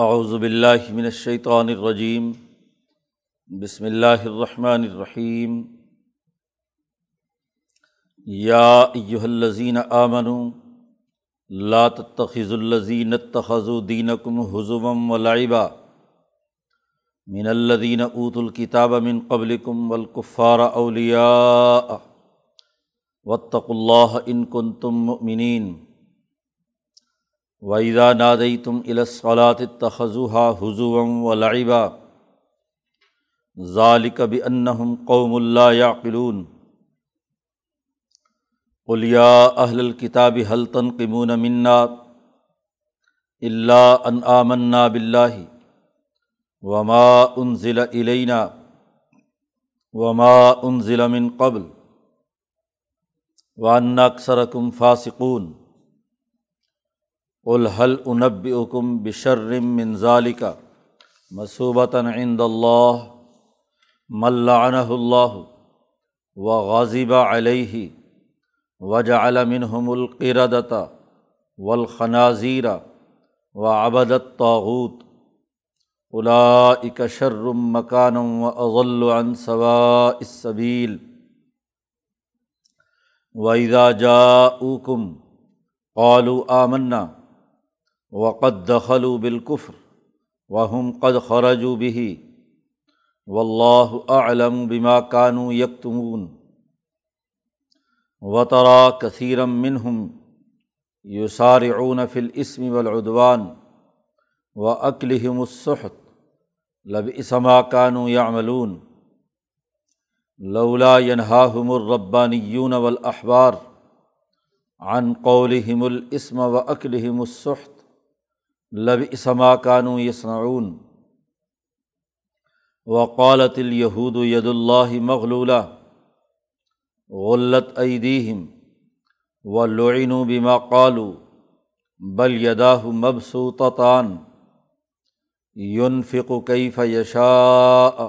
اعوذ باللہ من الشیطان الرجیم، بسم اللہ الرحمن الرحیم۔ یا ایہا الذین آمنوا لا تتخذوا الذین اتخذوا دینکم حزوا ولعبا من الذین اوتوا الکتاب من قبلکم والکفار اولیاء۔ واتقوا اللہ ان کنتم مؤمنین۔ وَإِذَا نَادَيْتُمْ إِلَى الصَّلَاةِ اتَّخَذُوهَا هُزُوًا وَلَعِبًا ذَلِكَ بِأَنَّهُمْ قَوْمٌ لَا يَعْقِلُونَ قُلْ يَا أَهْلَ الْكِتَابِ هَلْ تَنْقِمُونَ مِنَّا إِلَّا أَنْ آمَنَّا بِاللَّهِ وَمَا أُنزِلَ إِلَيْنَا وَمَا أُنزِلَ مِن قَبْلُ وَأَنَّ أَكْثَرَكُمْ فَاسِقُونَ الحل انب اکم بشرم منظال کا مصوبۃً عند اللہ ملعنہ اللہ و غازبہ علیہ وج علمنحم القردتا و الخناظیر و ابدت طاغوت الاء شرم مکانم و اغل عن ثوا الصبیل ویدا جا اوکم قالو آمنا وقد دخلوا بالکفر وهم قد خرجوا به واللہ اعلم بما كانوا یکتمون وطرا کثیرم منہم یسارعون فی الاسم والعدوان و اکلہم السحت لب اسما کانو یعملون لولا ینہاہم الربانیون والاحبار عن قولہم الاسم و اکلہم السحت لب اسما کانو یسنعون وقالت الہود ید اللہ مغلولہ غلط ایدیہم و لعین بما قالو بل یداہ مبسوطان یونفق کیف یشاء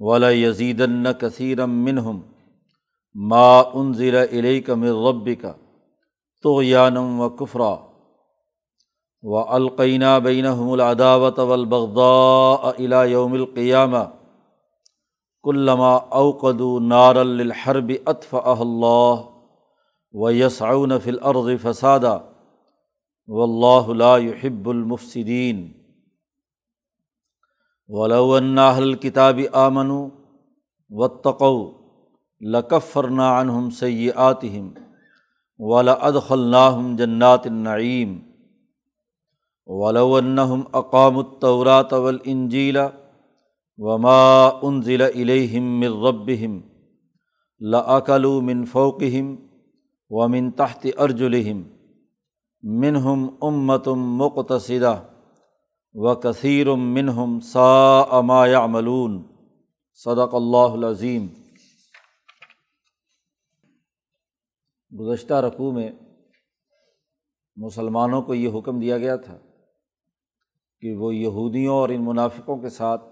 ولا یزیدن کثیرم منہم ما انزل الیک من ربک طغیانم و کفرا و القینہ بینہم العداوت والبغضاء الى یوم القیامہ کلما اوقد نار الحرب اطف اللہ و یسعون فی الارض فسادہ و اللہ لا يحب المفسدین ولو ان اہل الکتاب آمنوا واتقوا لکفرنا عنہم سیئاتہم ولادخلناہم جنات النعیم ولونہم اقام الطورات والانجیل وما انزل الیہم من ربہم لاکلوا من فوقہم ومن تحت ارجلہم منہم امۃ مقتصدہ و کثیر منہم ساء ما یعملون صدق اللہ العظیم گزشتہ رقوع میں مسلمانوں کو یہ حکم دیا گیا تھا کہ وہ یہودیوں اور ان منافقوں کے ساتھ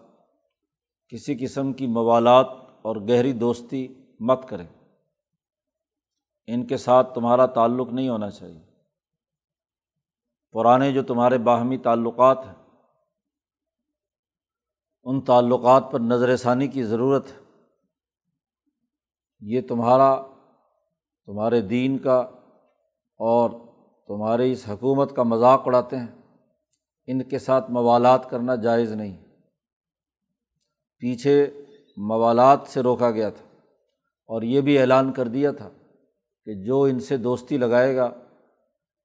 کسی قسم کی موالات اور گہری دوستی مت کریں۔ ان کے ساتھ تمہارا تعلق نہیں ہونا چاہیے۔ پرانے جو تمہارے باہمی تعلقات ہیں، ان تعلقات پر نظر ثانی کی ضرورت ہے۔ یہ تمہارا، تمہارے دین کا اور تمہاری اس حکومت کا مذاق اڑاتے ہیں۔ ان کے ساتھ موالات کرنا جائز نہیں۔ پیچھے موالات سے روکا گیا تھا اور یہ بھی اعلان کر دیا تھا کہ جو ان سے دوستی لگائے گا،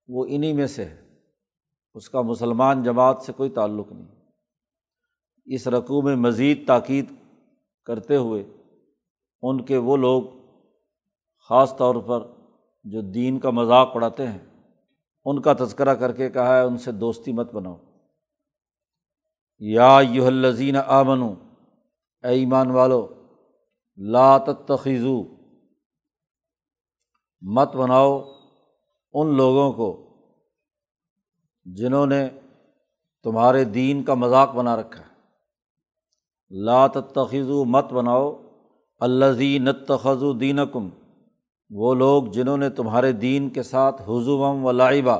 وہ انہیں میں سے ہے۔ اس کا مسلمان جماعت سے کوئی تعلق نہیں۔ اس رقوع میں مزید تاکید کرتے ہوئے ان کے وہ لوگ خاص طور پر جو دین کا مذاق اڑاتے ہیں، ان کا تذکرہ کر کے کہا ہے، ان سے دوستی مت بناؤ۔ یا یو الزین آمن اے ایمان والو تخیزو مت بناؤ ان لوگوں کو جنہوں نے تمہارے دین کا مذاق بنا رکھا ہے۔ تخیزو مت بناؤ الزی نتخذو دین کم وہ لوگ جنہوں نے تمہارے دین کے ساتھ حضوم و لائبہ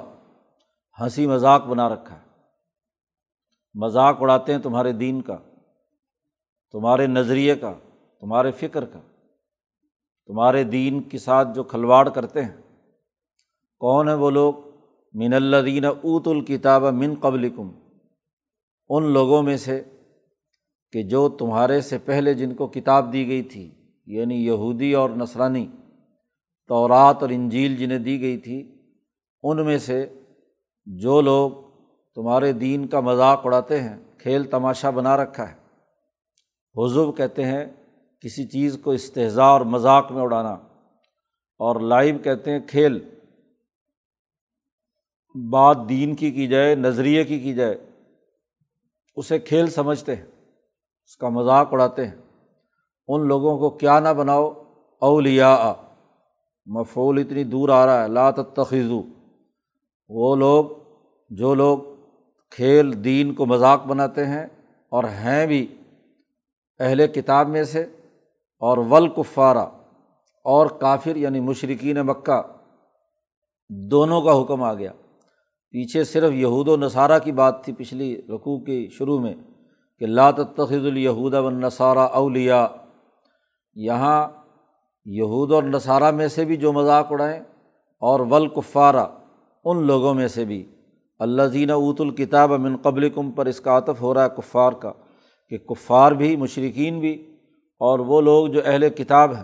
ہنسی مذاق بنا رکھا ہے۔ مذاق اڑاتے ہیں تمہارے دین کا، تمہارے نظریے کا، تمہارے فکر کا۔ تمہارے دین کے ساتھ جو کھلواڑ کرتے ہیں۔ کون ہے وہ لوگ؟ من الدین اوت الکتاب من قبل کم ان لوگوں میں سے کہ جو تمہارے سے پہلے جن کو کتاب دی گئی تھی یعنی یہودی اور نسرانی تورات اور انجیل جنہیں دی گئی تھی، ان میں سے جو لوگ تمہارے دین کا مذاق اڑاتے ہیں، کھیل تماشا بنا رکھا ہے۔ حضو کہتے ہیں، کسی چیز کو استحضاء اور مذاق میں اڑانا۔ اور لائب کہتے ہیں، کھیل۔ بات دین کی کی جائے، نظریے کی کی جائے، اسے کھیل سمجھتے ہیں، اس کا مذاق اڑاتے ہیں۔ ان لوگوں کو کیا نہ بناؤ اولیا مفول اتنی دور آ رہا ہے لات تخیضو وہ لوگ، جو لوگ کھیل دین کو مذاق بناتے ہیں اور ہیں بھی اہل کتاب میں سے اور ولکفارہ اور کافر یعنی مشرقین مکہ دونوں کا حکم آ گیا۔ پیچھے صرف یہود و نصارہ کی بات تھی پچھلی رقوع کے شروع میں کہ لاتخذ الہود و نصارہ اولیا یہاں یہود اور نصارہ میں سے بھی جو مذاق اڑائیں اور ولکفارہ ان لوگوں میں سے بھی۔ اللہ زین اوت الکتاب من قبل کم پر اس کا عطف ہو رہا ہے کفار کا، کہ کفار بھی مشرقین بھی، اور وہ لوگ جو اہل کتاب ہیں،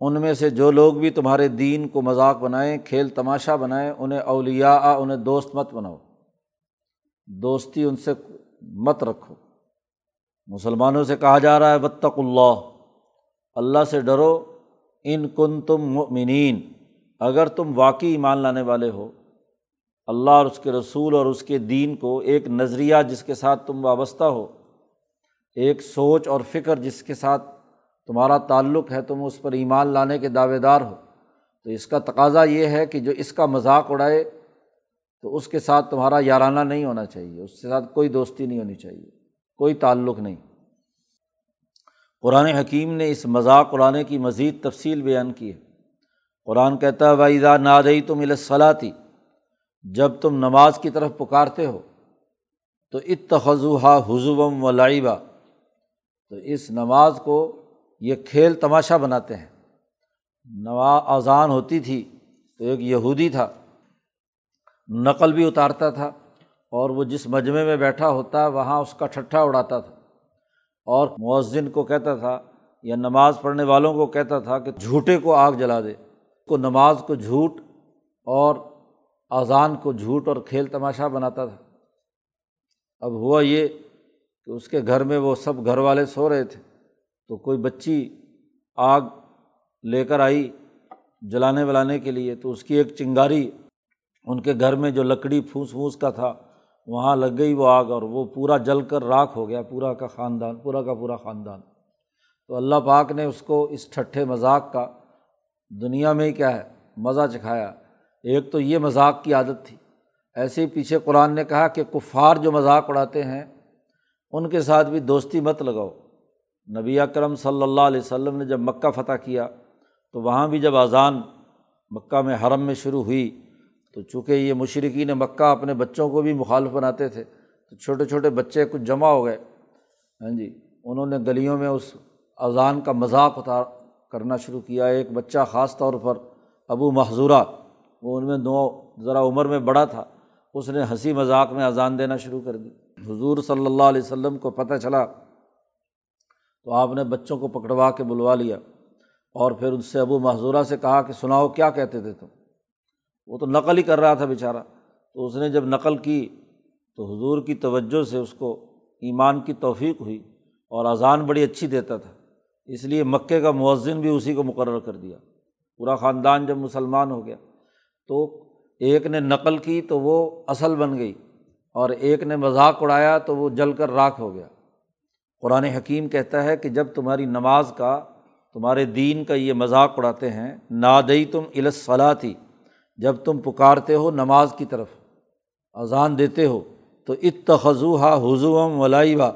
ان میں سے جو لوگ بھی تمہارے دین کو مذاق بنائیں، کھیل تماشا بنائیں، انہیں اولیا انہیں دوست مت بناؤ۔ دوستی ان سے مت رکھو۔ مسلمانوں سے کہا جا رہا ہے بطق اللہ اللہ سے ڈرو۔ ان کن تم مؤمنین اگر تم واقعی ایمان لانے والے ہو اللہ اور اس کے رسول اور اس کے دین کو ایک نظریہ جس کے ساتھ تم وابستہ ہو، ایک سوچ اور فکر جس کے ساتھ تمہارا تعلق ہے، تم اس پر ایمان لانے کے دعوے دار ہو۔ تو اس کا تقاضا یہ ہے کہ جو اس کا مذاق اڑائے تو اس کے ساتھ تمہارا یارانہ نہیں ہونا چاہیے، اس کے ساتھ کوئی دوستی نہیں ہونی چاہیے، کوئی تعلق نہیں۔ قرآن حکیم نے اس مذاق اڑانے کی مزید تفصیل بیان کی ہے۔ قرآن کہتا ہے وحیدہ نادئی تم الصلاطی جب تم نماز کی طرف پکارتے ہو، تو اتخذوحا حضوم و لائبہ تو اس نماز کو یہ کھیل تماشا بناتے ہیں۔ نوا اذان ہوتی تھی تو ایک یہودی تھا، نقل بھی اتارتا تھا اور وہ جس مجمعے میں بیٹھا ہوتا، وہاں اس کا ٹھٹھا اڑاتا تھا۔ اور مؤذن کو کہتا تھا یا نماز پڑھنے والوں کو کہتا تھا کہ جھوٹے کو آگ جلا دے، کو نماز کو جھوٹ اور اذان کو جھوٹ اور کھیل تماشا بناتا تھا۔ اب ہوا یہ کہ اس کے گھر میں وہ سب گھر والے سو رہے تھے۔ تو کوئی بچی آگ لے کر آئی جلانے ولانے کے لیے، تو اس کی ایک چنگاری ان کے گھر میں جو لکڑی پھوس پھوس کا تھا، وہاں لگ گئی وہ آگ اور وہ پورا جل کر راکھ ہو گیا، پورا کا خاندان، پورا کا پورا خاندان۔ تو اللہ پاک نے اس کو اس ٹھٹھے مذاق کا دنیا میں ہی کیا ہے، مزہ چکھایا۔ ایک تو یہ مذاق کی عادت تھی۔ ایسے ہی پیچھے قرآن نے کہا کہ کفار جو مذاق اڑاتے ہیں، ان کے ساتھ بھی دوستی مت لگاؤ۔ نبی اکرم صلی اللہ علیہ وسلم نے جب مکہ فتح کیا، تو وہاں بھی جب اذان مکہ میں حرم میں شروع ہوئی، تو چونکہ یہ مشرقین مکہ اپنے بچوں کو بھی مخالف بناتے تھے، تو چھوٹے چھوٹے بچے کچھ جمع ہو گئے۔ ہاں جی انہوں نے گلیوں میں اس اذان کا مذاق اتار کرنا شروع کیا۔ ایک بچہ خاص طور پر ابو محضورہ وہ ان میں دو ذرا عمر میں بڑا تھا، اس نے ہنسی مذاق میں اذان دینا شروع کر دی۔ حضور صلی اللہ علیہ وسلم کو پتہ چلا تو آپ نے بچوں کو پکڑوا کے بلوا لیا اور پھر ان سے ابو محضورہ سے کہا کہ سناؤ کیا کہتے تھے تم؟ وہ تو نقل ہی کر رہا تھا بیچارہ۔ تو اس نے جب نقل کی تو حضور کی توجہ سے اس کو ایمان کی توفیق ہوئی اور اذان بڑی اچھی دیتا تھا۔ اس لیے مکے کا مؤذن بھی اسی کو مقرر کر دیا۔ پورا خاندان جب مسلمان ہو گیا۔ تو ایک نے نقل کی تو وہ اصل بن گئی اور ایک نے مذاق اڑایا تو وہ جل کر راکھ ہو گیا۔ قرآن حکیم کہتا ہے کہ جب تمہاری نماز کا، تمہارے دین کا یہ مذاق اڑاتے ہیں نادئی تم الصلاح تھی جب تم پکارتے ہو نماز کی طرف، اذان دیتے ہو، تو اتخذو ہا حضوم ولائبہ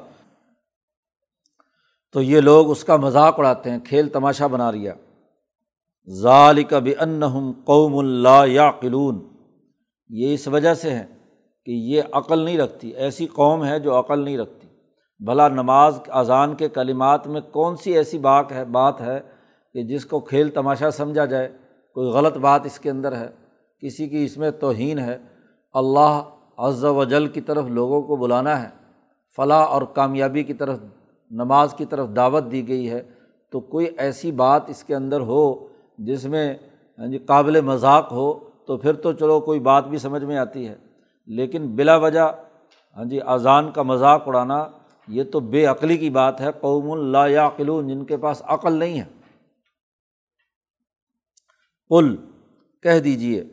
تو یہ لوگ اس کا مذاق اڑاتے ہیں، کھیل تماشا بنا رہا ظال کب ان قوم اللہ یا قلون یہ اس وجہ سے ہیں کہ یہ عقل نہیں رکھتی، ایسی قوم ہے جو عقل نہیں رکھتی۔ بھلا نماز اذان کے کلمات میں کون سی ایسی بات ہے بات ہے کہ جس کو کھیل تماشا سمجھا جائے، کوئی غلط بات اس کے اندر ہے، کسی کی اس میں توہین ہے۔ اللہ عز و جل کی طرف لوگوں کو بلانا ہے۔ فلاح اور کامیابی کی طرف، نماز کی طرف دعوت دی گئی ہے۔ تو کوئی ایسی بات اس کے اندر ہو جس میں ہاں جی قابل مذاق ہو تو پھر تو چلو کوئی بات بھی سمجھ میں آتی ہے۔ لیکن بلا وجہ ہاں جی اذان کا مذاق اڑانا یہ تو بے عقلی کی بات ہے۔ قوم اللہ یا جن کے پاس عقل نہیں ہے۔ قل، کہہ دیجیے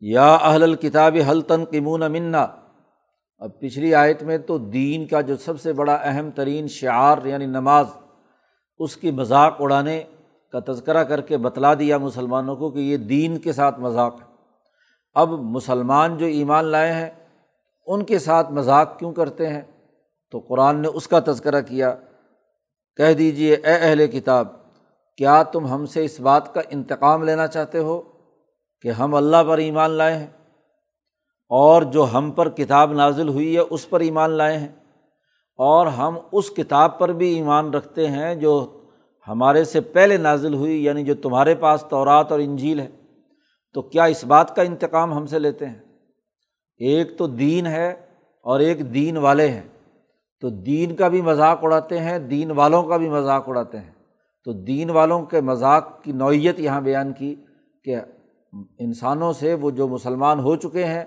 یا اہل الکتاب حل تنقمون منا۔ اب پچھلی آیت میں تو دین کا جو سب سے بڑا اہم ترین شعار یعنی نماز، اس کی مذاق اڑانے کا تذکرہ کر کے بتلا دیا مسلمانوں کو کہ یہ دین کے ساتھ مذاق ہے۔ اب مسلمان جو ایمان لائے ہیں، ان کے ساتھ مذاق کیوں کرتے ہیں؟ تو قرآن نے اس کا تذکرہ کیا۔ کہہ دیجیے اے اہل کتاب، کیا تم ہم سے اس بات کا انتقام لینا چاہتے ہو کہ ہم اللہ پر ایمان لائے ہیں؟ اور جو ہم پر کتاب نازل ہوئی ہے، اس پر ایمان لائے ہیں۔ اور ہم اس کتاب پر بھی ایمان رکھتے ہیں جو ہمارے سے پہلے نازل ہوئی یعنی جو تمہارے پاس تورات اور انجیل ہے، تو کیا اس بات کا انتقام ہم سے لیتے ہیں؟ ایک تو دین ہے اور ایک دین والے ہیں۔ تو دین کا بھی مذاق اڑاتے ہیں، دین والوں کا بھی مذاق اڑاتے ہیں۔ تو دین والوں کے مذاق کی نوعیت یہاں بیان کی کہ انسانوں سے وہ جو مسلمان ہو چکے ہیں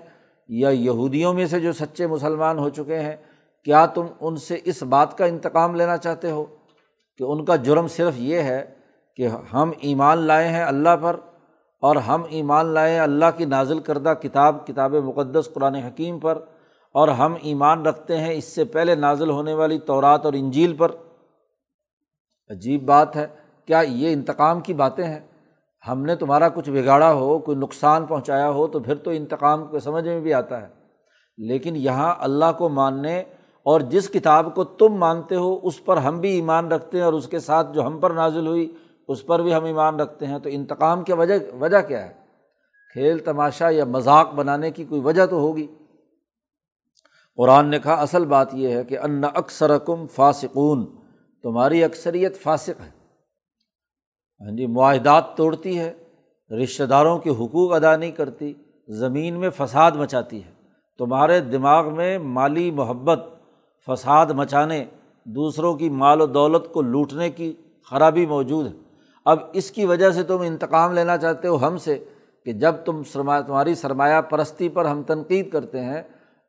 یا یہودیوں میں سے جو سچے مسلمان ہو چکے ہیں، کیا تم ان سے اس بات کا انتقام لینا چاہتے ہو؟ کہ ان کا جرم صرف یہ ہے کہ ہم ایمان لائے ہیں اللہ پر اور ہم ایمان لائے اللہ کی نازل کردہ کتاب کتاب مقدس، قرآن حکیم پر اور ہم ایمان رکھتے ہیں اس سے پہلے نازل ہونے والی تورات اور انجیل پر۔ عجیب بات ہے، کیا یہ انتقام کی باتیں ہیں؟ ہم نے تمہارا کچھ بگاڑا ہو، کوئی نقصان پہنچایا ہو تو پھر تو انتقام کو سمجھ میں بھی آتا ہے۔ لیکن یہاں اللہ کو ماننے اور جس کتاب کو تم مانتے ہو، اس پر ہم بھی ایمان رکھتے ہیں اور اس کے ساتھ جو ہم پر نازل ہوئی، اس پر بھی ہم ایمان رکھتے ہیں۔ تو انتقام کی وجہ وجہ کیا ہے؟ کھیل، تماشا یا مذاق بنانے کی کوئی وجہ تو ہوگی۔ قرآن نے کہا، اصل بات یہ ہے کہ ان اکثر کم فاسقون، تمہاری اکثریت فاسق ہے۔ ہاں جی معاہدات توڑتی ہے، رشتہ داروں کے حقوق ادا نہیں کرتی، زمین میں فساد مچاتی ہے۔ تمہارے دماغ میں مالی محبت فساد مچانے، دوسروں کی مال و دولت کو لوٹنے کی خرابی موجود ہے۔ اب اس کی وجہ سے تم انتقام لینا چاہتے ہو ہم سے کہ جب تم سرمایہ تمہاری سرمایہ پرستی پر ہم تنقید کرتے ہیں،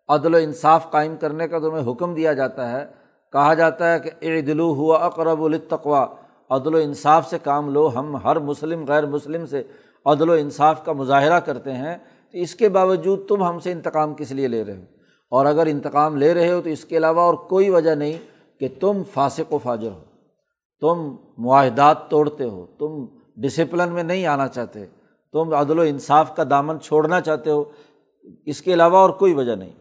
عدل و انصاف قائم کرنے کا تمہیں حکم دیا جاتا ہے۔ کہا جاتا ہے کہ اے دلو ہوا اقرب التقوا عدل و انصاف سے کام لو۔ ہم ہر مسلم غیر مسلم سے عدل و انصاف کا مظاہرہ کرتے ہیں۔ تو اس کے باوجود تم ہم سے انتقام کس لیے لے رہے ہو؟ اور اگر انتقام لے رہے ہو تو اس کے علاوہ اور کوئی وجہ نہیں کہ تم فاسق و فاجر ہو، تم معاہدات توڑتے ہو، تم ڈسپلن میں نہیں آنا چاہتے، تم عدل و انصاف کا دامن چھوڑنا چاہتے ہو، اس کے علاوہ اور کوئی وجہ نہیں۔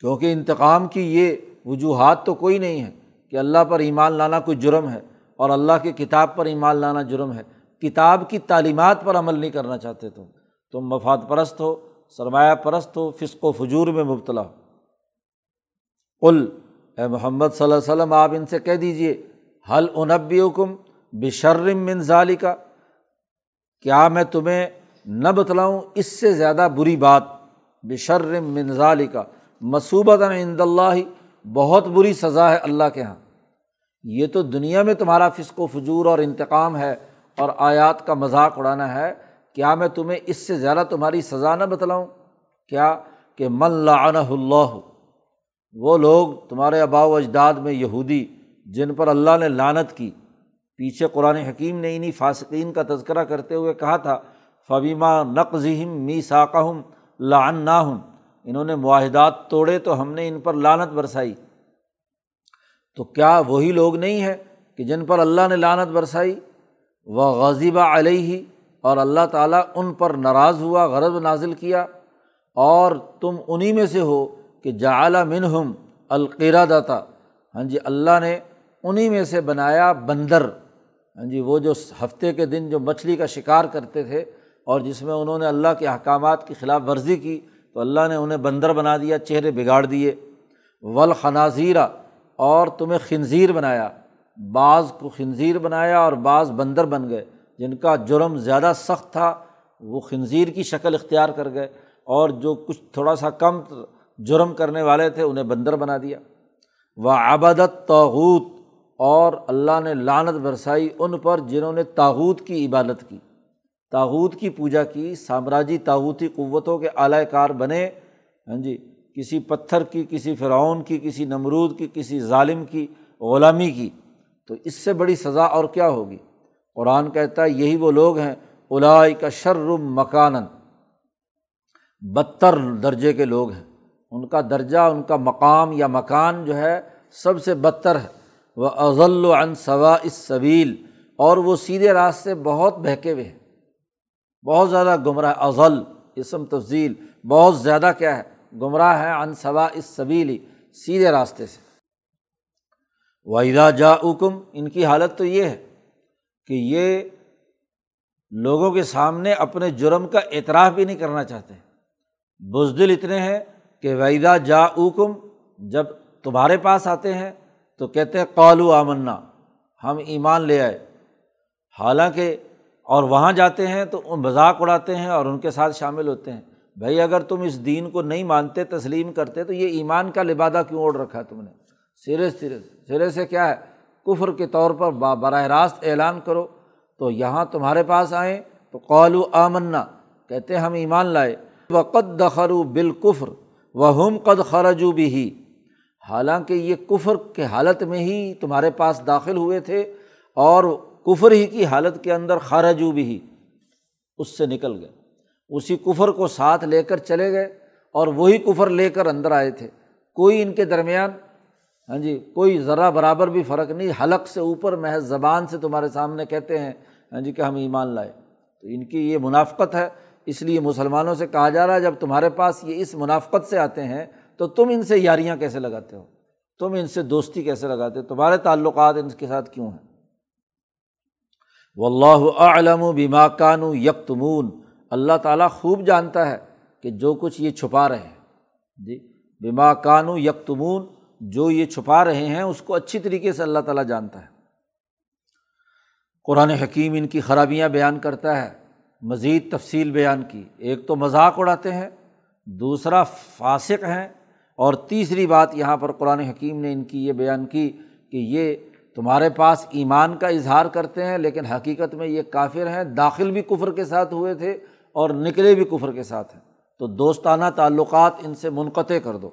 کیونکہ انتقام کی یہ وجوہات تو کوئی نہیں ہے کہ اللہ پر ایمان لانا کوئی جرم ہے اور اللہ کی کتاب پر ایمان لانا جرم ہے۔ کتاب کی تعلیمات پر عمل نہیں کرنا چاہتے تم۔ تم مفاد پرست ہو سرمایہ پرست ہو، فسق و فجور میں مبتلا ہو۔ قل، اے محمد صلی اللہ علیہ وسلم، آپ ان سے کہہ دیجیے حل انبی حکم بشرم منظالی کا کیا میں تمہیں نہ بتلاؤں، اس سے زیادہ بری بات بشرم منظالی کا مصوبت عند اللہ، بہت بری سزا ہے اللہ کے یہاں یہ تو دنیا میں تمہارا فسق و فجور اور انتقام ہے اور آیات کا مذاق اڑانا ہے۔ کیا میں تمہیں اس سے زیادہ تمہاری سزا نہ بتلاؤں؟ کیا کہ من لعنہ اللہ، وہ لوگ تمہارے آبا و اجداد میں یہودی جن پر اللہ نے لانت کی۔ پیچھے قرآن حکیم نے انہیں فاسقین کا تذکرہ کرتے ہوئے کہا تھا فبیمہ نقظہم می ساکہم لعن نہ ہوں انہوں نے معاہدات توڑے تو ہم نے ان پر لانت برسائی۔ تو کیا وہی لوگ نہیں ہیں کہ جن پر اللہ نے لانت برسائی؟ وہ غازیبہ علیہ ہی اور اللہ تعالیٰ ان پر ناراض ہوا، غرض نازل کیا اور تم انہیں میں سے ہو کہ جعلی منہم القیرا داتا ہاں جی اللہ نے انہیں میں سے بنایا بندر۔ ہاں جی وہ جو ہفتے کے دن جو مچھلی کا شکار کرتے تھے اور جس میں انہوں نے اللہ کے احکامات کی خلاف ورزی کی، تو اللہ نے انہیں بندر بنا دیا، چہرے بگاڑ دیے۔ ول خنازیرہ اور تمہیں خنزیر بنایا۔ بعض کو خنزیر بنایا اور بعض بندر بن گئے۔ جن کا جرم زیادہ سخت تھا، وہ خنزیر کی شکل اختیار کر گئے اور جو کچھ تھوڑا سا کم جرم کرنے والے تھے، انہیں بندر بنا دیا۔ وہ آبادت توغوت اور اللہ نے لانت برسائی ان پر جنہوں نے تاوت کی عبادت کی۔ تاوت کی پوجا کی، سامراجی تاوتی قوتوں کے اعلی کار بنے۔ ہاں جی کسی پتھر کی، کسی فرعون کی، کسی نمرود کی، کسی ظالم کی، غلامی کی۔ تو اس سے بڑی سزا اور کیا ہوگی؟ قرآن کہتا ہے، یہی وہ لوگ ہیں الائی کا شرم مکان بدتر درجے کے لوگ ہیں۔ ان کا درجہ، ان کا مقام یا مکان جو ہے، سب سے بدتر ہے۔ وہ ازل و ثوا اس صویل اور وہ سیدھے راستے بہت بہکے ہوئے ہیں۔ بہت زیادہ گمراہ ازل اسم تفضیل، بہت زیادہ کیا ہے، گمراہ ہے ان ثوا اس صبیلی سیدھے راستے سے۔ واحدہ جا حکم ان کی حالت تو یہ ہے۔ کہ یہ لوگوں کے سامنے اپنے جرم کا اعتراف بھی نہیں کرنا چاہتے۔ بزدل اتنے ہیں کہ ویدا جا اوکم جب تمہارے پاس آتے ہیں تو کہتے ہیں قالو آمنا، ہم ایمان لے آئے۔ حالانکہ اور وہاں جاتے ہیں تو مذاق اڑاتے ہیں اور ان کے ساتھ شامل ہوتے ہیں۔ بھائی، اگر تم اس دین کو نہیں مانتے، تسلیم کرتے، تو یہ ایمان کا لبادہ کیوں اوڑھ رکھا ہے تم نے؟ سرے سرے سرے سے کیا ہے؟ کفر کے طور پر براہ راست اعلان کرو تو یہاں تمہارے پاس آئیں تو قالو آمنا، کہتے ہم ایمان لائے۔ وقت دخرو بالکفر و ہم قد خرجو بھی ہی حالانکہ یہ کفر کے حالت میں ہی تمہارے پاس داخل ہوئے تھے اور کفر ہی کی حالت کے اندر خارجو بھی اس سے نکل گئے۔ اسی کفر کو ساتھ لے کر چلے گئے اور وہی کفر لے کر اندر آئے تھے۔ کوئی ان کے درمیان ہاں جی کوئی ذرا برابر بھی فرق نہیں، حلق سے اوپر، محض زبان سے تمہارے سامنے کہتے ہیں ہاں جی کہ ہم ایمان لائے۔ تو ان کی یہ منافقت ہے، اس لیے مسلمانوں سے کہا جا رہا ہے، جب تمہارے پاس یہ اس منافقت سے آتے ہیں، تو تم ان سے یاریاں کیسے لگاتے ہو؟ تم ان سے دوستی کیسے لگاتے ہو؟ تمہارے تعلقات ان کے ساتھ کیوں ہیں؟ و اللہ علم و بیما کانو یکتمون۔ اللہ تعالیٰ خوب جانتا ہے کہ جو کچھ یہ چھپا رہے ہیں۔ جی بیما کانو یکتمون جو یہ چھپا رہے ہیں، اس کو اچھی طریقے سے اللہ تعالیٰ جانتا ہے۔ قرآن حکیم ان کی خرابیاں بیان کرتا ہے، مزید تفصیل بیان کی۔ ایک تو مذاق اڑاتے ہیں، دوسرا فاسق ہیں، اور تیسری بات یہاں پر قرآن حکیم نے ان کی یہ بیان کی کہ یہ تمہارے پاس ایمان کا اظہار کرتے ہیں، لیکن حقیقت میں یہ کافر ہیں، داخل بھی کفر کے ساتھ ہوئے تھے اور نکلے بھی کفر کے ساتھ ہیں۔ تو دوستانہ تعلقات ان سے منقطع کر دو۔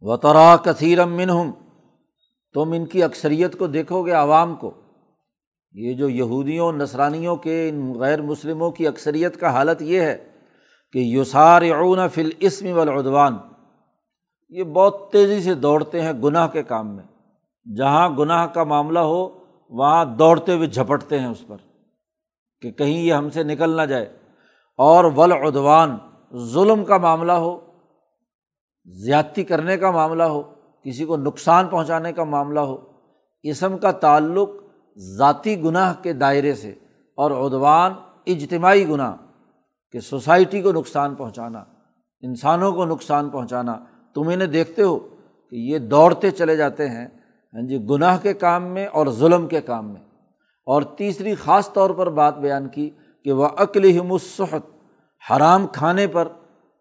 و ترا کثیرم منہم تم ان کی اکثریت کو دیکھو گے، عوام کو۔ یہ جو یہودیوں نسرانیوں کے ان غیر مسلموں کی اکثریت کا حالت یہ ہے کہ یوسار اون فل اسم ولادوان یہ بہت تیزی سے دوڑتے ہیں گناہ کے کام میں۔ جہاں گناہ کا معاملہ ہو، وہاں دوڑتے ہوئے جھپٹتے ہیں اس پر کہ کہیں یہ ہم سے نکل نہ جائے۔ اور ولادوان ظلم کا معاملہ ہو زیادتی کرنے کا معاملہ ہو، کسی کو نقصان پہنچانے کا معاملہ ہو، اسم کا تعلق ذاتی گناہ کے دائرے سے اور ادوان اجتماعی گناہ کہ سوسائٹی کو نقصان پہنچانا، انسانوں کو نقصان پہنچانا۔ تم انہیں دیکھتے ہو کہ یہ دوڑتے چلے جاتے ہیں ہاں جی گناہ کے کام میں اور ظلم کے کام میں۔ اور تیسری خاص طور پر بات بیان کی کہ وہ عقل مصحت حرام کھانے پر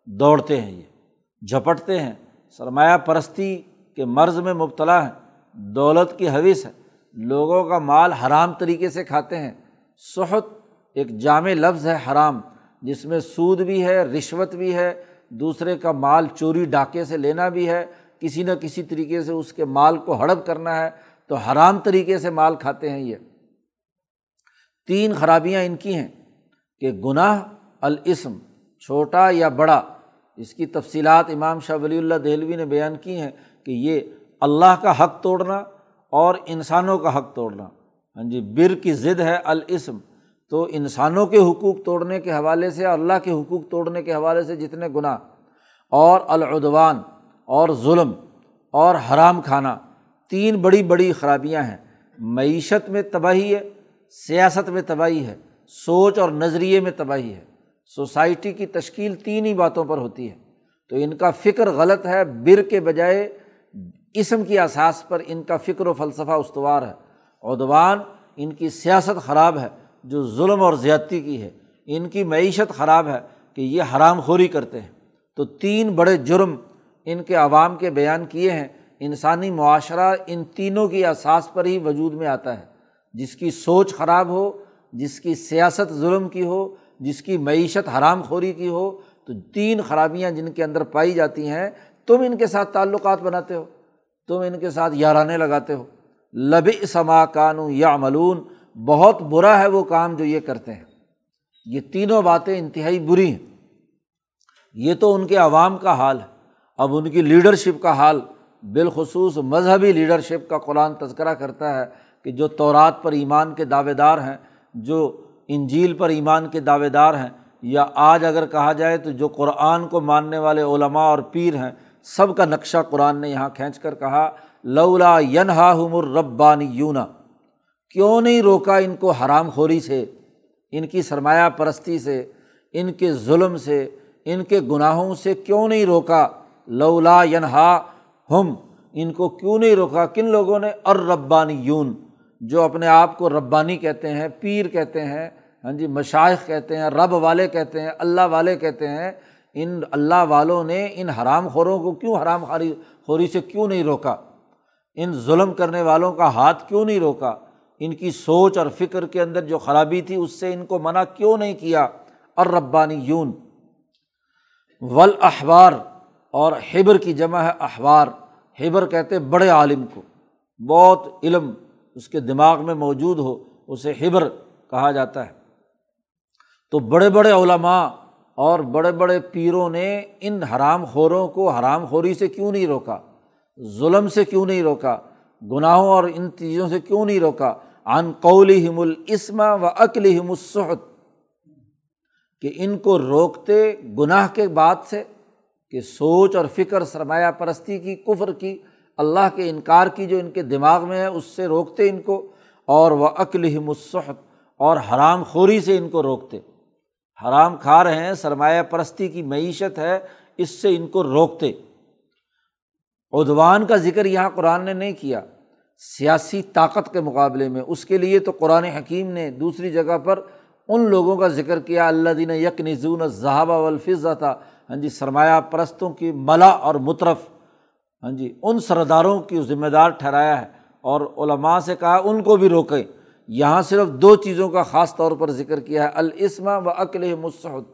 دوڑتے ہیں یہ۔ جھپٹتے ہیں۔ سرمایہ پرستی کے مرض میں مبتلا ہیں۔ دولت کی حوث ہے۔ لوگوں کا مال حرام طریقے سے کھاتے ہیں۔ صحت ایک جامع لفظ ہے، حرام، جس میں سود بھی ہے، رشوت بھی ہے۔ دوسرے کا مال چوری، ڈاکے سے لینا بھی ہے۔ کسی نہ کسی طریقے سے اس کے مال کو ہڑپ کرنا ہے۔ تو حرام طریقے سے مال کھاتے ہیں یہ۔ تین خرابیاں ان کی ہیں کہ گناہ، الاسم، چھوٹا یا بڑا۔ اس کی تفصیلات امام شاہ ولی اللہ دہلوی نے بیان کی ہیں کہ یہ اللہ کا حق توڑنا اور انسانوں کا حق توڑنا۔ ہاں جی بر کی ضد ہے الاسم۔ تو انسانوں کے حقوق توڑنے کے حوالے سے، اللہ کے حقوق توڑنے کے حوالے سے جتنے گناہ، اور العدوان، اور ظلم، اور حرام کھانا، تین بڑی بڑی خرابیاں ہیں۔ معیشت میں تباہی ہے، سیاست میں تباہی ہے، سوچ اور نظریے میں تباہی ہے۔ سوسائٹی کی تشکیل تین ہی باتوں پر ہوتی ہے۔ تو ان کا فکر غلط ہے، بر کے بجائے اسم کی اثاث پر ان کا فکر و فلسفہ استوار ہے۔ ادوان ان کی سیاست خراب ہے، جو ظلم اور زیادتی کی ہے۔ ان کی معیشت خراب ہے کہ یہ حرام خوری کرتے ہیں۔ تو تین بڑے جرم ان کے عوام کے بیان کیے ہیں۔ انسانی معاشرہ ان تینوں کی احساس پر ہی وجود میں آتا ہے۔ جس کی سوچ خراب ہو، جس کی سیاست ظلم کی ہو جس کی معیشت حرام خوری کی ہو، تو تین خرابیاں جن کے اندر پائی جاتی ہیں، تم ان کے ساتھ تعلقات بناتے ہو، تم ان کے ساتھ یارانے لگاتے ہو۔ لب سما کانو یا ملون بہت برا ہے وہ کام جو یہ کرتے ہیں۔ یہ تینوں باتیں انتہائی بری ہیں۔ یہ تو ان کے عوام کا حال ہے۔ اب ان کی لیڈرشپ کا حال، بالخصوص مذہبی لیڈرشپ کا قرآن تذکرہ کرتا ہے کہ جو تورات پر ایمان کے دعوے دار ہیں، جو انجیل پر ایمان کے دعوے دار ہیں یا آج اگر کہا جائے تو جو قرآن کو ماننے والے علماء اور پیر ہیں، سب کا نقشہ قرآن نے یہاں کھینچ کر کہا، لولا ینہا ہمر ربانی یونا کیوں نہیں روکا ان کو حرام خوری سے، ان کی سرمایہ پرستی سے، ان کے ظلم سے، ان کے گناہوں سے کیوں نہیں روکا؟ لولا ینہا ہم ان کو کیوں نہیں روکا؟ کن لوگوں نے؟ اور ربانی یون جو اپنے آپ کو ربانی کہتے ہیں، پیر کہتے ہیں ہاں جی مشائق کہتے ہیں، رب والے کہتے ہیں، اللہ والے کہتے ہیں، ان اللہ والوں نے ان حرام خوروں کو کیوں حرام خوری خوری سے کیوں نہیں روکا؟ ان ظلم کرنے والوں کا ہاتھ کیوں نہیں روکا؟ ان کی سوچ اور فکر کے اندر جو خرابی تھی، اس سے ان کو منع کیوں نہیں کیا؟ اور ربانی یون ول احبار اور حبر کی جمع ہے احبار حبر کہتے بڑے عالم کو، بہت علم اس کے دماغ میں موجود ہو، اسے حبر کہا جاتا ہے۔ تو بڑے بڑے علماء اور بڑے بڑے پیروں نے ان حرام خوروں کو حرام خوری سے کیوں نہیں روکا؟ ظلم سے کیوں نہیں روکا؟ گناہوں اور ان چیزوں سے کیوں نہیں روکا؟ عن قول ہم الاسما و عقل ہم الصحت کہ ان کو روکتے گناہ کے بعد سے، کہ سوچ اور فکر سرمایہ پرستی کی، کفر کی اللہ کے انکار کی جو ان کے دماغ میں ہے، اس سے روکتے ان کو، اور وہ عقل ہی مصحت اور حرام خوری سے ان کو روکتے۔ حرام کھا رہے ہیں، سرمایہ پرستی کی معیشت ہے، اس سے ان کو روکتے۔ ادوان کا ذکر یہاں قرآن نے نہیں کیا۔ سیاسی طاقت کے مقابلے میں۔ اس کے لیے تو قرآن حکیم نے دوسری جگہ پر ان لوگوں کا ذکر کیا اللہ دین یک نظون ذہابہ الفظ تھا ہاں جی سرمایہ پرستوں کی ملا اور مطرف ہاں جی ان سرداروں کی ذمہ دار ٹھہرایا ہے اور علماء سے کہا ان کو بھی روکیں۔ یہاں صرف دو چیزوں کا خاص طور پر ذکر کیا ہے، الاسم و عقل مصحد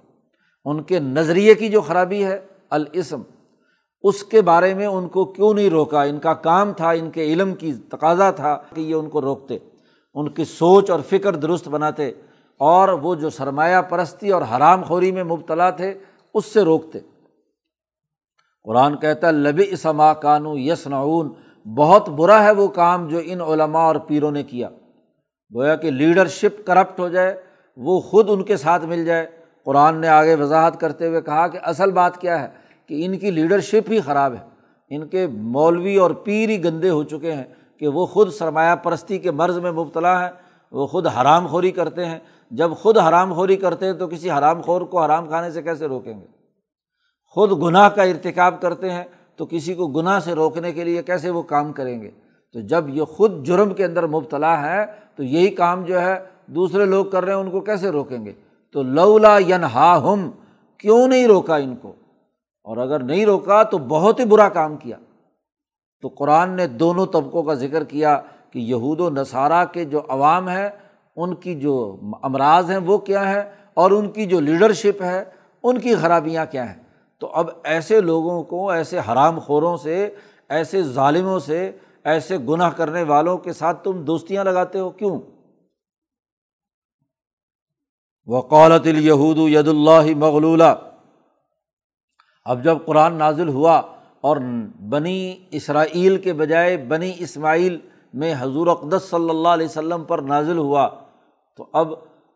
ان کے نظریے کی جو خرابی ہے، الاسم۔ اس کے بارے میں ان کو کیوں نہیں روکا؟ ان کا کام تھا، ان کے علم کی تقاضا تھا کہ یہ ان کو روکتے۔ ان کی سوچ اور فکر درست بناتے اور وہ جو سرمایہ پرستی اور حرام خوری میں مبتلا تھے، اس سے روکتے۔ قرآن کہتا ہے لبی اسما کانو یس نعون بہت برا ہے وہ کام جو ان علماء اور پیروں نے کیا۔ گویا کہ لیڈرشپ کرپٹ ہو جائے، وہ خود ان کے ساتھ مل جائے۔ قرآن نے آگے وضاحت کرتے ہوئے کہا کہ اصل بات کیا ہے کہ ان کی لیڈرشپ ہی خراب ہے۔ ان کے مولوی اور پیر ہی گندے ہو چکے ہیں کہ وہ خود سرمایہ پرستی کے مرض میں مبتلا ہیں، وہ خود حرام خوری کرتے ہیں۔ جب خود حرام خوری کرتے ہیں تو کسی حرام خور کو حرام کھانے سے کیسے روکیں گے؟ خود گناہ کا ارتکاب کرتے ہیں تو کسی کو گناہ سے روکنے کے لیے کیسے وہ کام کریں گے؟ تو جب یہ خود جرم کے اندر مبتلا ہے تو یہی کام جو ہے دوسرے لوگ کر رہے ہیں، ان کو کیسے روکیں گے؟ تو لولا ین ہا ہم کیوں نہیں روکا ان کو؟ اور اگر نہیں روکا تو بہت ہی برا کام کیا۔ تو قرآن نے دونوں طبقوں کا ذکر کیا کہ یہود و نصارہ کے جو عوام ہیں، ان کی جو امراض ہیں وہ کیا ہے اور ان کی جو لیڈرشپ ہے، ان کی خرابیاں کیا ہیں؟ تو اب ایسے لوگوں کو، ایسے حرام خوروں سے، ایسے ظالموں سے، ایسے گناہ کرنے والوں کے ساتھ تم دوستیاں لگاتے ہو، کیوں؟ وقالت الہود ید اللہ مغلولہ۔ اب جب قرآن نازل ہوا اور بنی اسرائیل کے بجائے بنی اسماعیل میں حضور اقدس صلی اللہ علیہ وسلم پر نازل ہوا، تو اب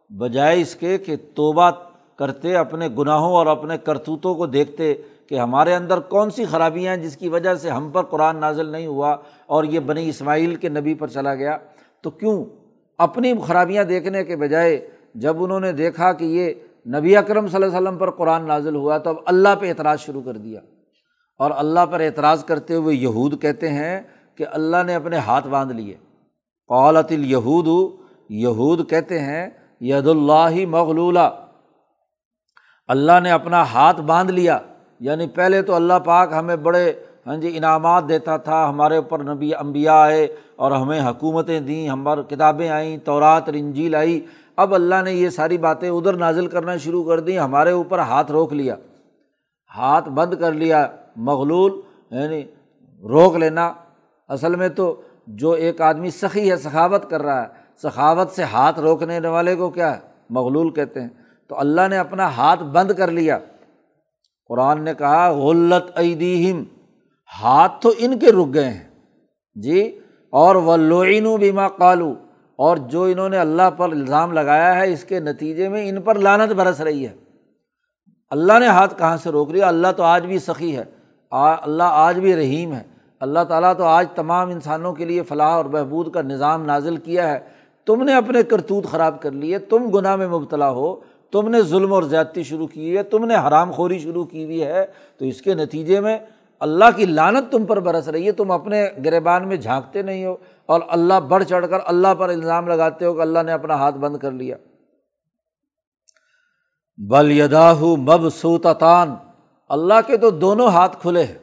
بجائے اس کے کہ توبہ کرتے اپنے گناہوں اور اپنے کرتوتوں کو دیکھتے کہ ہمارے اندر کون سی خرابیاں ہیں جس کی وجہ سے ہم پر قرآن نازل نہیں ہوا اور یہ بنی اسماعیل کے نبی پر چلا گیا۔ تو کیوں اپنی خرابیاں دیکھنے کے بجائے جب انہوں نے دیکھا کہ یہ نبی اکرم صلی اللہ علیہ وسلم پر قرآن نازل ہوا تو اب اللہ پہ اعتراض شروع کر دیا۔ اور اللہ پر اعتراض کرتے ہوئے یہود کہتے ہیں کہ اللہ نے اپنے ہاتھ باندھ لیے۔ قالت الہود یہود کہتے ہیں ید اللہ مغلولہ۔ اللہ نے اپنا ہاتھ باندھ لیا۔ یعنی پہلے تو اللہ پاک ہمیں بڑے ہاں جی انعامات دیتا تھا، ہمارے اوپر نبی امبیا آئے اور ہمیں حکومتیں دیں ہمار کتابیں آئیں، تورات رنجیل آئی۔ اب اللہ نے یہ ساری باتیں ادھر نازل کرنا شروع کر دیں، ہمارے اوپر ہاتھ روک لیا۔ ہاتھ بند کر لیا، مغلول یعنی روک لینا۔ اصل میں تو جو ایک آدمی سخی ہے، سخاوت کر رہا ہے۔ سخاوت سے ہاتھ روکنے والے کو کیا ہے؟ مغلول کہتے ہیں۔ تو اللہ نے اپنا ہاتھ بند کر لیا۔ قرآن نے کہا غلط ایدیہم، ہاتھ تو ان کے رک گئے ہیں۔ جی اور وہ لوئین بیما کالو اور جو انہوں نے اللہ پر الزام لگایا ہے، اس کے نتیجے میں ان پر لانت برس رہی ہے۔ اللہ نے ہاتھ کہاں سے روک لیا؟ اللہ تو آج بھی سخی ہے۔ اللہ آج بھی رحیم ہے۔ اللہ تعالیٰ تو آج تمام انسانوں کے لیے فلاح اور بہبود کا نظام نازل کیا ہے۔ تم نے اپنے کرتوت خراب کر لیے، تم گناہ میں مبتلا ہو۔ تم نے ظلم اور زیادتی شروع کی ہے، تم نے حرام خوری شروع کی ہوئی ہے، تو اس کے نتیجے میں اللہ کی لانت تم پر برس رہی ہے، تم اپنے گربان میں جھانکتے نہیں ہو اور اللہ بڑھ چڑھ کر اللہ پر الزام لگاتے ہو کہ اللہ نے اپنا ہاتھ بند کر لیا۔ بل یداہ مب سوتان اللہ کے تو دونوں ہاتھ کھلے ہیں۔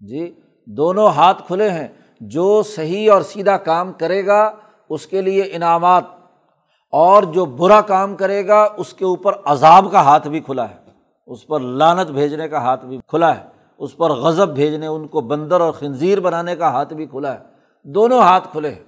جی دونوں ہاتھ کھلے ہیں۔ جو صحیح اور سیدھا کام کرے گا، اس کے لیے انعامات اور جو برا کام کرے گا، اس کے اوپر عذاب کا ہاتھ بھی کھلا ہے۔ اس پر لانت بھیجنے کا ہاتھ بھی کھلا ہے۔ اس پر غضب بھیجنے، ان کو بندر اور خنزیر بنانے کا ہاتھ بھی کھلا ہے۔ دونوں ہاتھ کھلے ہیں۔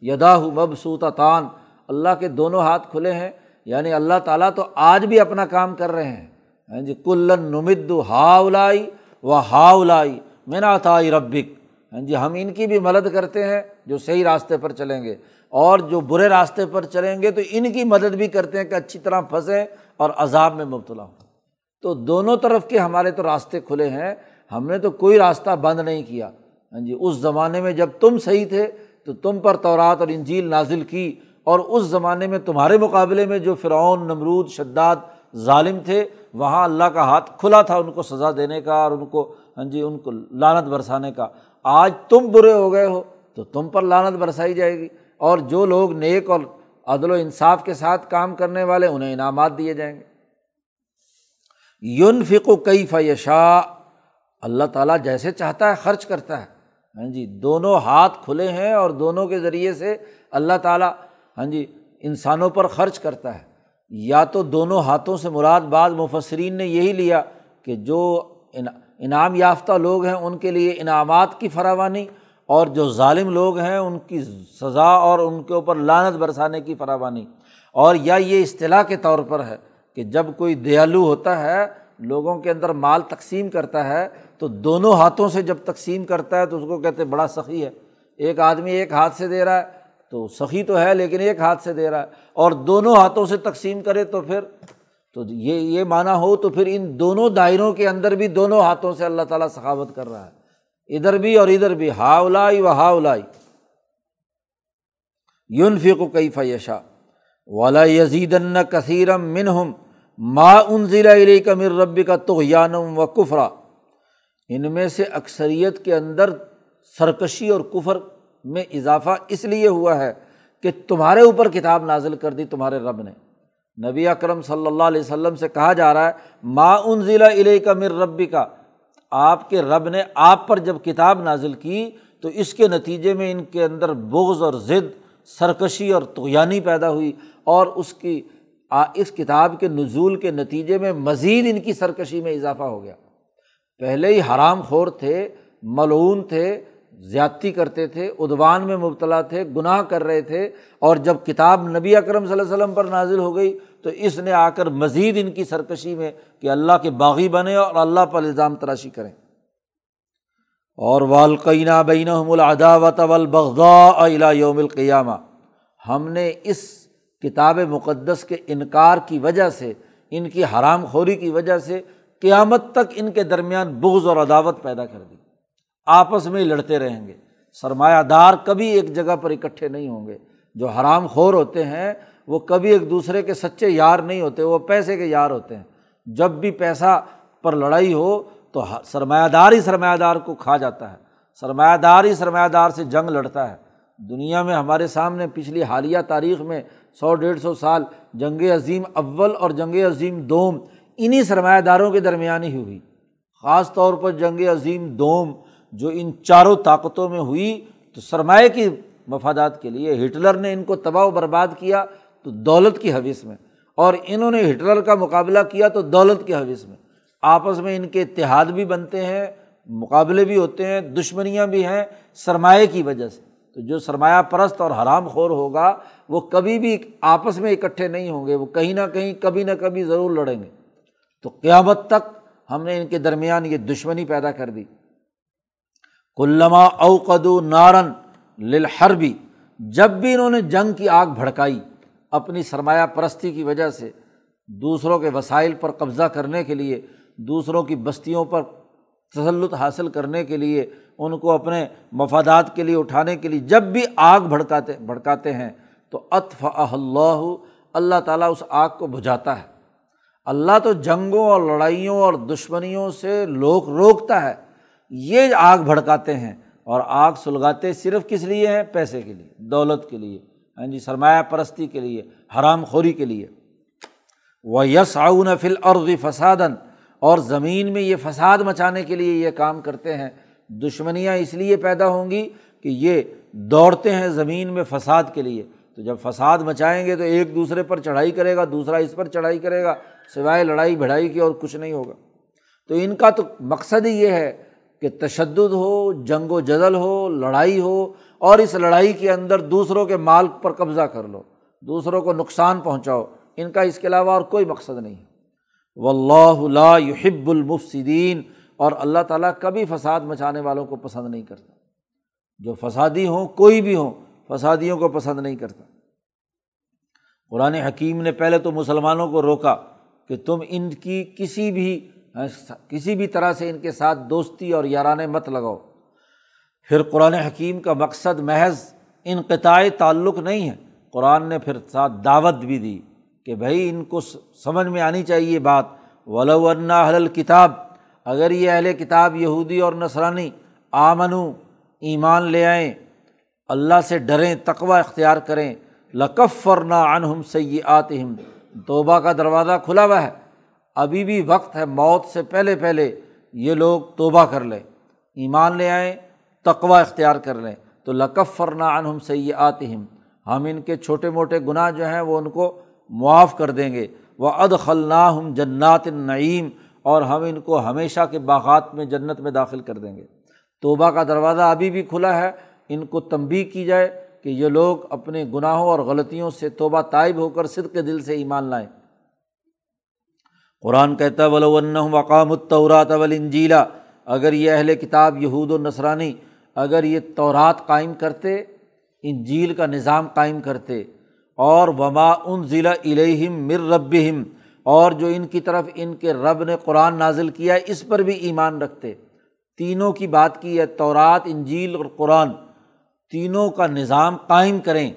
یدا مبسوطان اللہ کے دونوں ہاتھ کھلے ہیں۔ یعنی اللہ تعالیٰ تو آج بھی اپنا کام کر رہے ہیں۔ ہاں جی کلن نمد ہا الائی و ہا الائی مینا تائی ربک۔ ہاں جی ہم ان کی بھی مدد کرتے ہیں جو صحیح راستے پر چلیں گے۔ اور جو برے راستے پر چلیں گے تو ان کی مدد بھی کرتے ہیں کہ اچھی طرح پھنسیں اور عذاب میں مبتلا ہوں۔ تو دونوں طرف کے ہمارے تو راستے کھلے ہیں، ہم نے تو کوئی راستہ بند نہیں کیا۔ ہاں جی اس زمانے میں جب تم صحیح تھے تو تم پر تورات اور انجیل نازل کی، اور اس زمانے میں تمہارے مقابلے میں جو فرعون، نمرود، شداد ظالم تھے، وہاں اللہ کا ہاتھ کھلا تھا ان کو سزا دینے کا اور ان کو ہاں جی ان کو لانت برسانے کا۔ آج تم برے ہو گئے ہو تو تم پر لانت برسائی جائے گی۔ اور جو لوگ نیک اور عدل و انصاف کے ساتھ کام کرنے والے انہیں انعامات دیے جائیں گے۔ یون فک و کئی فیشا اللہ تعالیٰ جیسے چاہتا ہے خرچ کرتا ہے۔ ہاں جی دونوں ہاتھ کھلے ہیں اور دونوں کے ذریعے سے اللہ تعالیٰ ہاں جی انسانوں پر خرچ کرتا ہے۔ یا تو دونوں ہاتھوں سے مراد بعض مفسرین نے یہی لیا کہ جو انعام یافتہ لوگ ہیں، ان کے لیے انعامات کی فراوانی اور جو ظالم لوگ ہیں، ان کی سزا اور ان کے اوپر لانت برسانے کی فراوانی۔ اور یا یہ اصطلاح کے طور پر ہے کہ جب کوئی دیالو ہوتا ہے، لوگوں کے اندر مال تقسیم کرتا ہے، تو دونوں ہاتھوں سے جب تقسیم کرتا ہے، تو اس کو کہتے بڑا سخی ہے۔ ایک آدمی ایک ہاتھ سے دے رہا ہے، تو سخی تو ہے، لیکن ایک ہاتھ سے دے رہا ہے۔ اور دونوں ہاتھوں سے تقسیم کرے تو پھر، تو یہ یہ مانا ہو تو پھر ان دونوں دائروں کے اندر بھی دونوں ہاتھوں سے اللہ تعالیٰ سخاوت کر رہا ہے۔ ادھر بھی اور ادھر بھی ہا الائی و ہا الائی یون و کئی فیشا ولا یزید کثیرم منہم ما ان ضلع علی کا مر ربی کا تو یانم و کفرا۔ ان میں سے اکثریت کے اندر سرکشی اور کفر میں اضافہ اس لیے ہوا ہے کہ تمہارے اوپر کتاب نازل کر دی تمہارے رب نے۔ نبی اکرم صلی اللہ علیہ وسلم سے کہا جا رہا ہے، ما ان ضلع علیہ کا مر ربی کا آپ کے رب نے آپ پر جب کتاب نازل کی تو اس کے نتیجے میں ان کے اندر بغض اور ضد، سرکشی اور توانی پیدا ہوئی اور اس کی اس کتاب کے نزول کے نتیجے میں مزید ان کی سرکشی میں اضافہ ہو گیا۔ پہلے ہی حرام خور تھے، ملعون تھے، زیادتی کرتے تھے ادوان میں مبتلا تھے، گناہ کر رہے تھے اور جب کتاب نبی اکرم صلی اللہ علیہ وسلم پر نازل ہو گئی تو اس نے آ کر مزید ان کی سرکشی میں کہ اللہ کے باغی بنے اور اللہ پر الزام تراشی کریں۔ اور والقینہ بین العداوت والبغضاء یوم القیامہ۔ ہم نے اس کتاب مقدس کے انکار کی وجہ سے، ان کی حرام خوری کی وجہ سے قیامت تک ان کے درمیان بغض اور عداوت پیدا کر دی۔ آپس میں لڑتے رہیں گے۔ سرمایہ دار کبھی ایک جگہ پر اکٹھے نہیں ہوں گے۔ جو حرام خور ہوتے ہیں وہ کبھی ایک دوسرے کے سچے یار نہیں ہوتے، وہ پیسے کے یار ہوتے ہیں۔ جب بھی پیسہ پر لڑائی ہو تو سرمایہ دار ہی سرمایہ دار کو کھا جاتا ہے۔ سرمایہ دار ہی سرمایہ دار سے جنگ لڑتا ہے۔ دنیا میں ہمارے سامنے پچھلی حالیہ تاریخ میں سو ڈیڑھ سو سال جنگ عظیم اول اور جنگ عظیم دوم انہیں سرمایہ داروں کے درمیان ہی ہوئی۔ خاص طور پر جنگ عظیم دوم جو ان چاروں طاقتوں میں ہوئی تو سرمایہ کی مفادات کے لیے ہٹلر نے ان کو تباہ و برباد کیا۔ تو دولت کی حوث میں۔ اور انہوں نے ہٹلر کا مقابلہ کیا تو دولت کی حوث میں۔ آپس میں ان کے اتحاد بھی بنتے ہیں، مقابلے بھی ہوتے ہیں، دشمنیاں بھی ہیں، سرمایہ کی وجہ سے۔ تو جو سرمایہ پرست اور حرام خور ہوگا، وہ کبھی بھی آپس میں اکٹھے نہیں ہوں گے، وہ کہیں نہ کہیں، کبھی نہ کبھی ضرور لڑیں گے۔ تو قیامت تک ہم نے ان کے درمیان یہ دشمنی پیدا کر دی۔ کلما اوقد نارن للحر بھی جب بھی انہوں نے جنگ کی آگ بھڑکائی اپنی سرمایہ پرستی کی وجہ سے دوسروں کے وسائل پر قبضہ کرنے کے لیے، دوسروں کی بستیوں پر تسلط حاصل کرنے کے لیے، ان کو اپنے مفادات کے لیے اٹھانے کے لیے جب بھی آگ بھڑکاتے بھڑکاتے ہیں تو اطف اللہ اللہ تعالیٰ اس آگ کو بجھاتا ہے۔ اللہ تو جنگوں اور لڑائیوں اور دشمنیوں سے لوگ روکتا ہے۔ یہ آگ بھڑکاتے ہیں اور آگ سلگاتے صرف کس لیے ہیں؟ پیسے کے لیے، دولت کے لیے۔ ہاں جی سرمایہ پرستی کے لیے، حرام خوری کے لیے۔ وہ یس آؤن فل اور فسادن اور زمین میں یہ فساد مچانے کے لیے یہ کام کرتے ہیں۔ دشمنیاں اس لیے پیدا ہوں گی کہ یہ دوڑتے ہیں زمین میں فساد کے لیے۔ تو جب فساد مچائیں گے تو ایک دوسرے پر چڑھائی کرے گا، دوسرا اس پر چڑھائی کرے گا، سوائے لڑائی بھڑائی کی اور کچھ نہیں ہوگا۔ تو ان کا تو مقصد ہی یہ ہے کہ تشدد ہو، جنگ و جدل ہو، لڑائی ہو، اور اس لڑائی کے اندر دوسروں کے مال پر قبضہ کر لو، دوسروں کو نقصان پہنچاؤ، ان کا اس کے علاوہ اور کوئی مقصد نہیں۔ ہے و اللہ لا یحب المفصدین اور اللہ تعالیٰ کبھی فساد مچانے والوں کو پسند نہیں کرتا۔ جو فسادی ہوں، کوئی بھی ہوں، فسادیوں کو پسند نہیں کرتا۔ قرآن حکیم نے پہلے تو مسلمانوں کو روکا کہ تم ان کی کسی بھی ہاں، کسی بھی طرح سے ان کے ساتھ دوستی اور یارانے مت لگاؤ۔ پھر قرآن حکیم کا مقصد محض انقطاع تعلق نہیں ہے۔ قرآن نے پھر ساتھ دعوت بھی دی کہ بھائی، ان کو سمجھ میں آنی چاہیے بات۔ ولو ابھی بھی وقت ہے موت سے پہلے پہلے یہ لوگ توبہ کر لیں، ایمان لے آئیں تقوا اختیار کر لیں۔ تو لقف ورنہ انہم سی آتہم ہم ان کے چھوٹے موٹے گناہ جو ہیں وہ ان کو معاف کر دیں گے۔ وہ اد ہم جنات نعیم اور ہم ان کو ہمیشہ کے باغات میں جنت میں داخل کر دیں گے۔ توبہ کا دروازہ ابھی بھی کھلا ہے، ان کو تنبی کی جائے کہ یہ لوگ اپنے گناہوں اور غلطیوں سے توبہ طائب ہو کر صدق کے دل سے ایمان لائیں۔ قرآن کہتا ولون وقام الطورات انجیلا اگر یہ اہل کتاب یہود و نسرانی اگر یہ تورات قائم کرتے، انجیل کا نظام قائم کرتے، اور وما ان ضلع الہم مر رب اور جو ان کی طرف ان کے رب نے قرآن نازل کیا ہے، اس پر بھی ایمان رکھتے۔ تینوں کی بات کی ہے، تورات، انجیل اور قرآن، تینوں کا نظام قائم کریں۔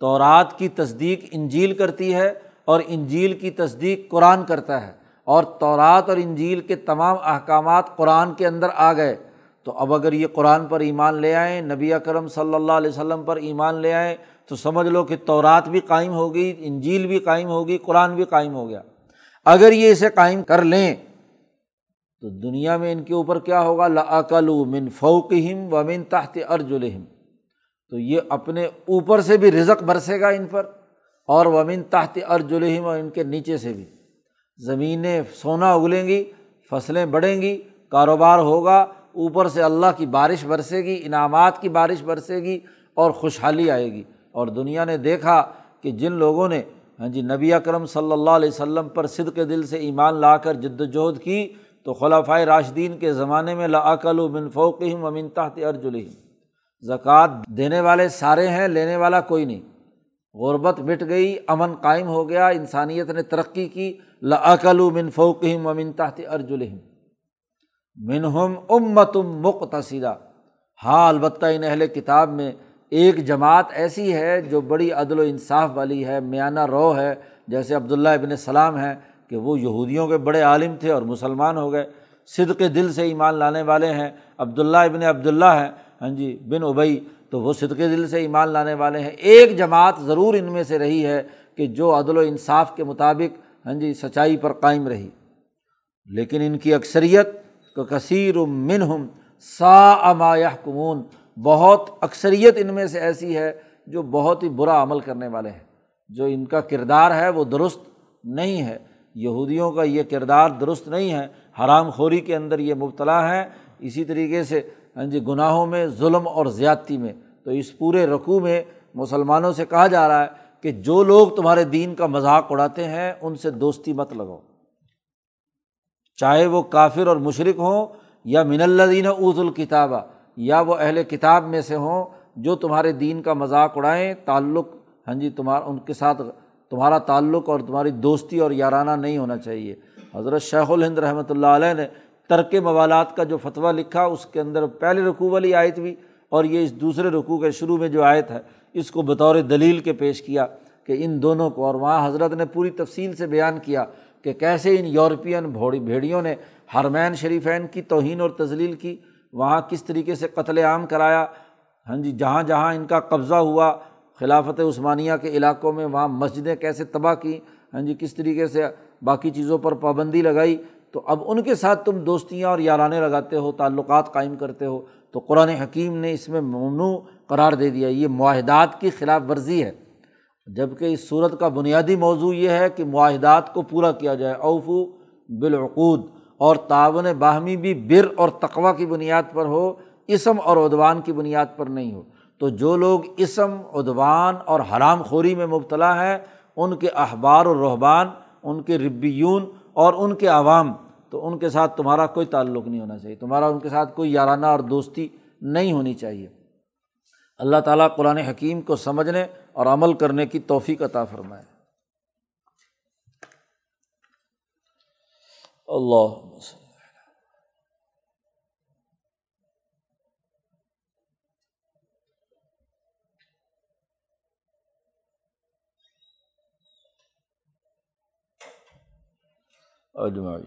تورات کی تصدیق انجیل کرتی ہے اور انجیل کی تصدیق قرآن کرتا ہے اور تورات اور انجیل کے تمام احکامات قرآن کے اندر آ گئے۔ تو اب اگر یہ قرآن پر ایمان لے آئیں، نبی اکرم صلی اللہ علیہ وسلم پر ایمان لے آئیں، تو سمجھ لو کہ تورات بھی قائم ہوگی، انجیل بھی قائم ہوگی، قرآن بھی قائم ہو گیا۔ اگر یہ اسے قائم کر لیں، تو دنیا میں ان کے اوپر کیا ہوگا؟ لاقل من فوقہم و من تحت ارجلہم تو یہ اپنے اوپر سے بھی رزق برسے گا ان پر۔ اور ومن تحت ارجلہم اور ان کے نیچے سے بھی۔ زمینیں سونا اگلیں گی، فصلیں بڑھیں گی، کاروبار ہوگا، اوپر سے اللہ کی بارش برسے گی، انعامات کی بارش برسے گی، اور خوشحالی آئے گی۔ اور دنیا نے دیکھا کہ جن لوگوں نے ہاں جی نبی اکرم صلی اللہ علیہ وسلم پر صد کے دل سے ایمان لا کر جد وجہد کی، تو خلافۂ راشدین کے زمانے میں لاقل و منفوقم امن تحت ارجلہم زکوٰۃ دینے والے سارے ہیں، لینے والا کوئی نہیں۔ غربت مٹ گئی، امن قائم ہو گیا، انسانیت نے ترقی کی لاقل و منفوقم امن تحت ارجلہم۔ منہم امتم مقتصدہ۔ ہاں البتہ ان اہل کتاب میں ایک جماعت ایسی ہے جو بڑی عدل و انصاف والی ہے، میانہ رو ہے۔ جیسے عبداللہ ابن السلام ہیں کہ وہ یہودیوں کے بڑے عالم تھے اور مسلمان ہو گئے، صدق دل سے ایمان لانے والے ہیں۔ عبداللہ ابن عبداللہ ہیں۔ ہاں جی بن ابئی تو وہ صدق دل سے ایمان لانے والے ہیں۔ ایک جماعت ضرور ان میں سے رہی ہے کہ جو عدل و انصاف کے مطابق ہاں جی سچائی پر قائم رہی۔ لیکن ان کی اکثریت کو کثیر منہم سا اما کمون بہت اکثریت ان میں سے ایسی ہے جو بہت ہی برا عمل کرنے والے ہیں۔ جو ان کا کردار ہے وہ درست نہیں ہے۔ یہودیوں کا یہ کردار درست نہیں ہے۔ حرام خوری کے اندر یہ مبتلا ہے اسی طریقے سے ہاں جی گناہوں میں، ظلم اور زیادتی میں۔ تو اس پورے رقوع میں مسلمانوں سے کہا جا رہا ہے کہ جو لوگ تمہارے دین کا مذاق اڑاتے ہیں، ان سے دوستی مت لگاؤ۔ چاہے وہ کافر اور مشرق ہوں یا من الدین اوت الکتابہ، یا وہ اہل کتاب میں سے ہوں، جو تمہارے دین کا مذاق اڑائیں، تعلق ہاں جی تمہارا ان کے ساتھ تمہارا تعلق اور تمہاری دوستی اور یارانہ نہیں ہونا چاہیے۔ حضرت شیخ الہند رحمۃ اللہ علیہ نے ترک موالات کا جو فتویٰ لکھا، اس کے اندر پہلے رقوع والی آیت بھی اور یہ اس دوسرے رقوع کے شروع میں جو آیت ہے، اس کو بطور دلیل کے پیش کیا کہ ان دونوں کو اور وہاں حضرت نے پوری تفصیل سے بیان کیا کہ کیسے ان یورپین بھوڑی بھیڑیوں نے حرمین شریفین کی توہین اور تزلیل کی، وہاں کس طریقے سے قتل عام کرایا۔ ہاں جی جہاں جہاں ان کا قبضہ ہوا، خلافت عثمانیہ کے علاقوں میں وہاں مسجدیں کیسے تباہ کیں۔ ہاں جی کس طریقے سے باقی چیزوں پر پابندی لگائی۔ تو اب ان کے ساتھ تم دوستیاں اور یارانے لگاتے ہو، تعلقات قائم کرتے ہو۔ تو قرآن حکیم نے اس میں ممنوع قرار دے دیا۔ یہ معاہدات کی خلاف ورزی ہے۔ جبکہ اس صورت کا بنیادی موضوع یہ ہے کہ معاہدات کو پورا کیا جائے۔ اوفو بالعقود، اور تعاون باہمی بھی بر اور تقوا کی بنیاد پر ہو، اسم اور ادوان کی بنیاد پر نہیں ہو۔ تو جو لوگ اسم ادوان اور حرام خوری میں مبتلا ہیں، ان کے اخبار و رحبان ان کے ربیون اور ان کے عوام، تو ان کے ساتھ تمہارا کوئی تعلق نہیں ہونا چاہیے۔ تمہارا ان کے ساتھ کوئی یارانہ اور دوستی نہیں ہونی چاہیے۔ اللہ تعالیٰ قرآن حکیم کو سمجھنے اور عمل کرنے کی توفیق عطا فرمائے۔ اللہ اجمائی